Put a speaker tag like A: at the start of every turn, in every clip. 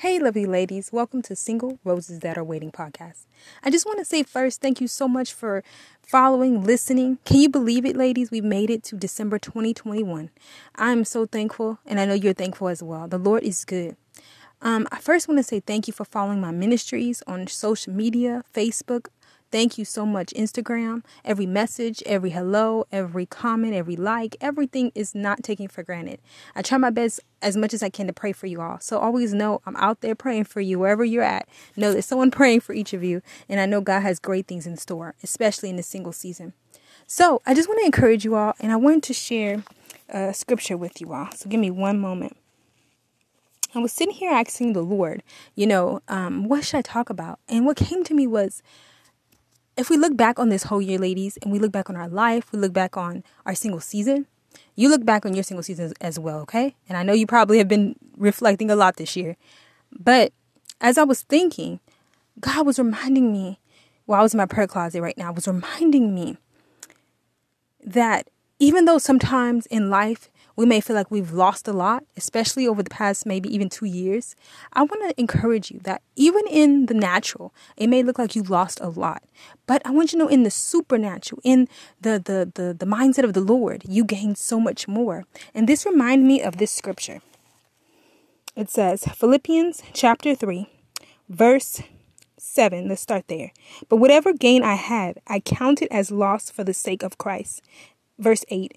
A: Hey, lovely ladies, welcome to Single Roses That Are Waiting podcast. I just want to say first, thank you so much for following, listening. Can you believe it, ladies? We made it to December 2021. I'm so thankful, and I know you're thankful as well. The Lord is good. Um, I first want to say thank you for following my ministries on social media, Facebook, Thank you so much, Instagram. Every message, every hello, every comment, every like, everything is not taken for granted. I try my best as much as I can to pray for you all. So always know I'm out there praying for you wherever you're at. Know there's someone praying for each of you. And I know God has great things in store, especially in the single season. So I just want to encourage you all, and I wanted to share a scripture with you all. So give me one moment. I was sitting here asking the Lord, you know, um, what should I talk about? And what came to me was, if we look back on this whole year, ladies, and we look back on our life, we look back on our single season, you look back on your single season as well, okay? And I know you probably have been reflecting a lot this year. But as I was thinking, God was reminding me, while I was in my prayer closet right now, was reminding me that even though sometimes in life we may feel like we've lost a lot, especially over the past maybe even two years. I want to encourage you that even in the natural, it may look like you lost a lot, but I want you to know in the supernatural, in the the the, the mindset of the Lord, you gain so much more. And this reminded me of this scripture. It says Philippians chapter three, verse 7. Let's start there. But whatever gain I had, I counted as loss for the sake of Christ. Verse 8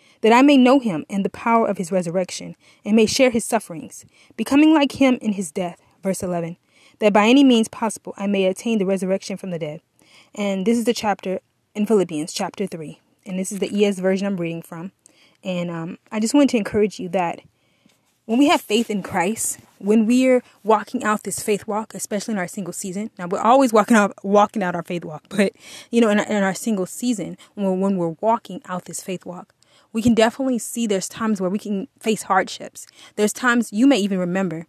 A: that I may know him and the power of his resurrection, and may share his sufferings, becoming like him in his death. Verse 11. That by any means possible I may attain the resurrection from the dead. And this is the chapter in Philippians, chapter 3. And this is the ESV version I'm reading from. And um, I just wanted to encourage you that when we have faith in Christ, when we're walking out this faith walk, especially in our single season, now we're always walking out walking out our faith walk, but you know, in our, in our single season, when, when we're walking out this faith walk, we can definitely see there's times where we can face hardships. There's times you may even remember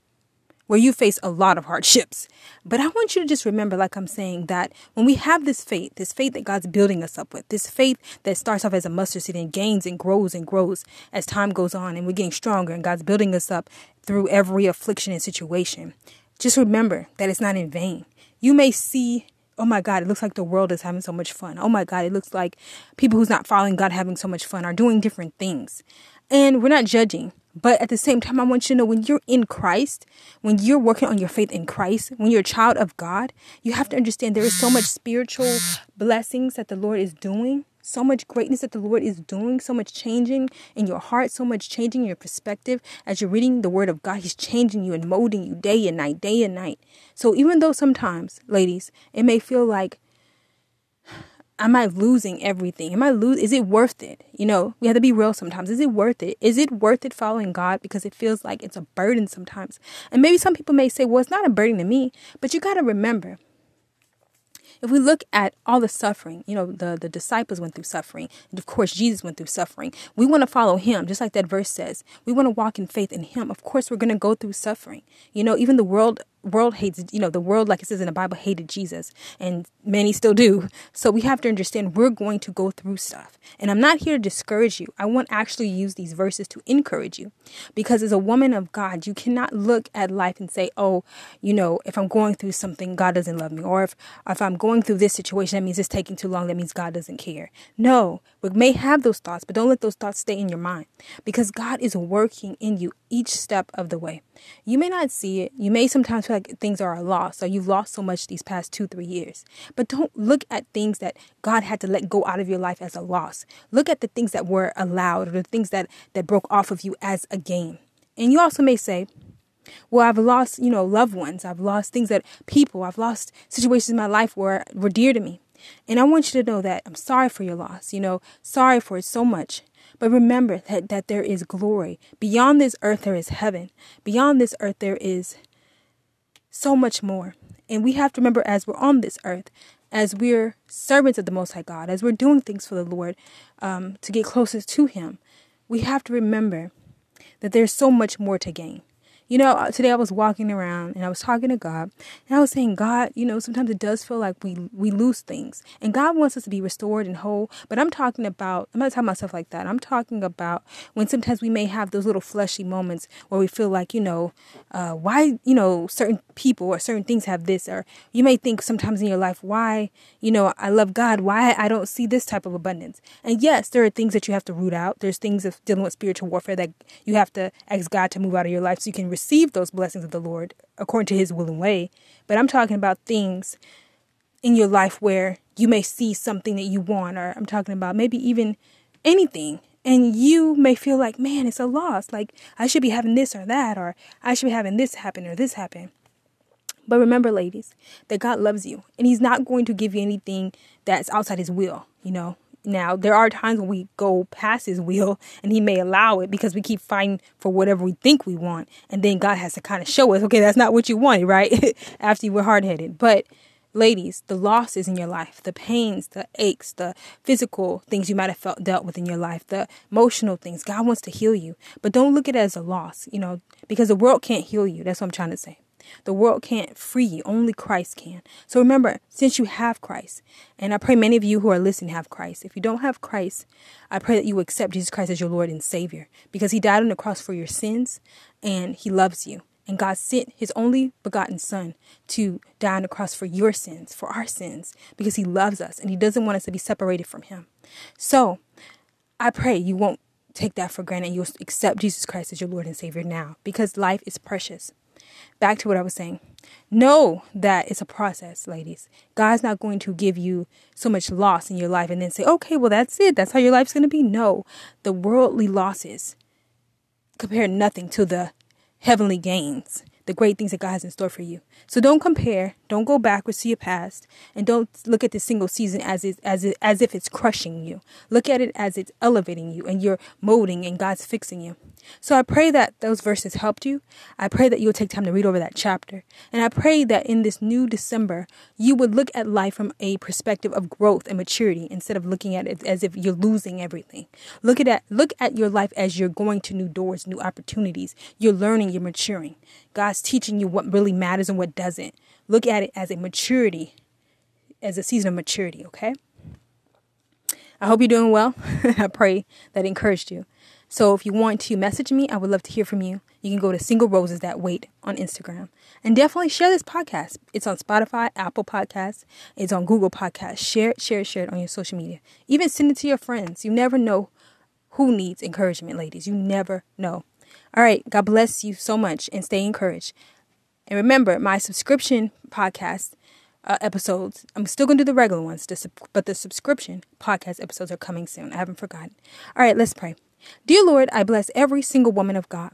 A: where you face a lot of hardships. But I want you to just remember, like I'm saying, that when we have this faith, this faith that God's building us up with, this faith that starts off as a mustard seed and gains and grows and grows as time goes on and we're getting stronger and God's building us up through every affliction and situation, just remember that it's not in vain. You may see oh my God, it looks like the world is having so much fun. Oh my God, it looks like people who's not following God having so much fun are doing different things. And we're not judging. But at the same time, I want you to know when you're in Christ, when you're working on your faith in Christ, when you're a child of God, you have to understand there is so much spiritual blessings that the Lord is doing so much greatness that the Lord is doing, so much changing in your heart, so much changing your perspective. As you're reading the Word of God, He's changing you and molding you day and night, day and night. So even though sometimes, ladies, it may feel like, am I losing everything? Am I lose? Is it worth it? You know, we have to be real sometimes. Is it worth it? Is it worth it following God because it feels like it's a burden sometimes? And maybe some people may say, well, it's not a burden to me, but you got to remember if we look at all the suffering, you know, the, the disciples went through suffering. And of course, Jesus went through suffering. We want to follow him, just like that verse says. We want to walk in faith in him. Of course, we're going to go through suffering. You know, even the world world hates you know the world like it says in the bible hated jesus and many still do. So we have to understand we're going to go through stuff. And i'm not here to discourage you. I want actually use these verses to encourage you. Because as a woman of god you cannot look at life and say oh you know if i'm going through something god doesn't love me. Or if if i'm going through this situation that means it's taking too long that means god doesn't care. No we may have those thoughts but don't let those thoughts stay in your mind. Because god is working in you each step of the way. You may not see it. You may sometimes feel like things are a loss or you've lost so much these past two, three years. But don't look at things that God had to let go out of your life as a loss. Look at the things that were allowed or the things that, that broke off of you as a gain. And you also may say, well, I've lost, you know, loved ones. I've lost things that people, I've lost situations in my life where were dear to me. And I want you to know that I'm sorry for your loss, you know, sorry for it so much. But remember that, that there is glory. Beyond this earth, there is heaven. Beyond this earth, there is so much more. And we have to remember as we're on this earth, as we're servants of the Most High God, as we're doing things for the Lord um, to get closest to Him, we have to remember that there's so much more to gain. You know, uh, today I was walking around and I was talking to God and I was saying, God, you know, sometimes it does feel like we we lose things. And God wants us to be restored and whole. But I'm talking about I'm not talking about stuff like that. I'm talking about when sometimes we may have those little fleshy moments where we feel like, you know, uh, why, you know, certain people or certain things have this or you may think sometimes in your life, why, you know, I love God, why I don't see this type of abundance. And yes, there are things that you have to root out. There's things of dealing with spiritual warfare that you have to ask God to move out of your life so you can receive receive those blessings of the Lord according to his will and way. But I'm talking about things in your life where you may see something that you want, or I'm talking about maybe even anything. And you may feel like, man, it's a loss. Like, I should be having this or that, or I should be having this happen or this happen. But remember, ladies, that God loves you and He's not going to give you anything that's outside His will. You know, now, there are times when we go past his will and he may allow it because we keep fighting for whatever we think we want. And then God has to kind of show us, okay, that's not what you wanted, right? After you were hard headed. But ladies, the losses in your life, the pains, the aches, the physical things you might have felt dealt with in your life, the emotional things, God wants to heal you. But don't look at it as a loss, you know, because the world can't heal you. That's what I'm trying to say. The world can't free you, only Christ can. So remember, since you have Christ, and I pray many of you who are listening have Christ. If you don't have Christ, I pray that you accept Jesus Christ as your Lord and Savior because He died on the cross for your sins and He loves you. And God sent His only begotten Son to die on the cross for your sins, for our sins, because He loves us and He doesn't want us to be separated from Him. So I pray you won't take that for granted. You'll accept Jesus Christ as your Lord and Savior now because life is precious back to what I was saying. Know that it's a process, ladies. God's not going to give you so much loss in your life and then say, okay, well, that's it. That's how your life's going to be. No, the worldly losses compare nothing to the heavenly gains the great things that God has in store for you. So don't compare, don't go backwards to your past, and don't look at this single season as it, as it, as if it's crushing you. Look at it as it's elevating you and you're molding and God's fixing you. So I pray that those verses helped you. I pray that you'll take time to read over that chapter. And I pray that in this new December, you would look at life from a perspective of growth and maturity instead of looking at it as if you're losing everything. Look at that, look at your life as you're going to new doors, new opportunities. You're learning, you're maturing. God's teaching you what really matters and what doesn't. Look at it as a maturity, as a season of maturity, okay? I hope you're doing well. I pray that encouraged you. So if you want to message me, I would love to hear from you. You can go to Single Roses That Wait on Instagram. And definitely share this podcast. It's on Spotify, Apple Podcasts, it's on Google Podcasts. Share it, share it, share it on your social media. Even send it to your friends. You never know who needs encouragement, ladies. You never know. All right. God bless you so much and stay encouraged. And remember, my subscription podcast uh, episodes, I'm still going to do the regular ones, but the subscription podcast episodes are coming soon. I haven't forgotten. All right, let's pray. Dear Lord, I bless every single woman of God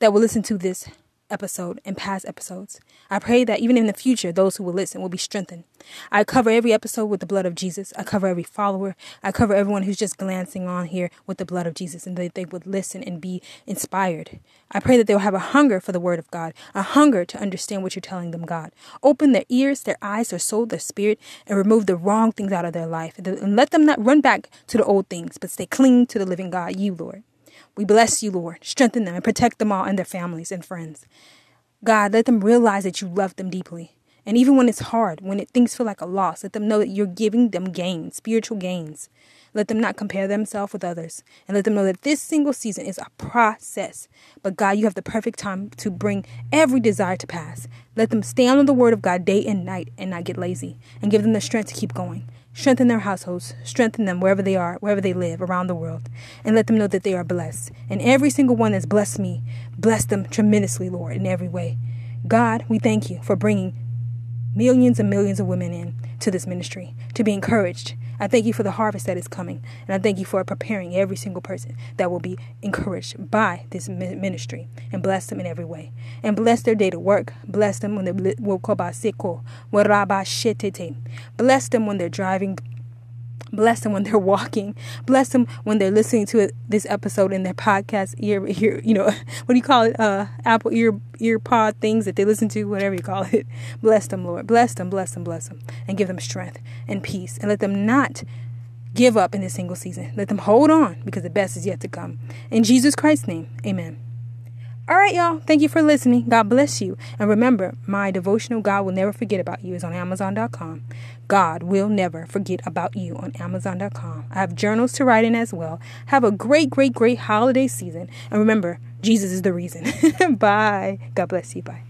A: that will listen to this episode and past episodes. I pray that even in the future, those who will listen will be strengthened. I cover every episode with the blood of Jesus. I cover every follower. I cover everyone who's just glancing on here with the blood of Jesus and that they would listen and be inspired. I pray that they'll have a hunger for the word of God, a hunger to understand what you're telling them, God. Open their ears, their eyes, their soul, their spirit, and remove the wrong things out of their life. And let them not run back to the old things, but stay clean to the living God, you, Lord. We bless you, Lord. Strengthen them and protect them all and their families and friends. God, let them realize that you love them deeply. And even when it's hard, when it, things feel like a loss, let them know that you're giving them gains, spiritual gains. Let them not compare themselves with others. And let them know that this single season is a process. But God, you have the perfect time to bring every desire to pass. Let them stand on the word of God day and night and not get lazy. And give them the strength to keep going. Strengthen their households, strengthen them wherever they are, wherever they live around the world, and let them know that they are blessed. And every single one that's blessed me, bless them tremendously, Lord, in every way. God, we thank you for bringing millions and millions of women in to this ministry to be encouraged I thank you for the harvest that is coming. And I thank you for preparing every single person that will be encouraged by this ministry and bless them in every way. And bless their day to work. Bless them when they Bless them when they're driving Bless them when they're walking. Bless them when they're listening to this episode in their podcast ear, ear you know, what do you call it? Uh, Apple ear, ear pod things that they listen to, whatever you call it. Bless them, Lord. Bless them, bless them, bless them. And give them strength and peace. And let them not give up in this single season. Let them hold on because the best is yet to come. In Jesus Christ's name, amen. All right, y'all. Thank you for listening. God bless you. And remember, my devotional God Will Never Forget About You is on Amazon.com. God will never forget about you on Amazon.com. I have journals to write in as well. Have a great, great, great holiday season. And remember, Jesus is the reason. Bye. God bless you. Bye.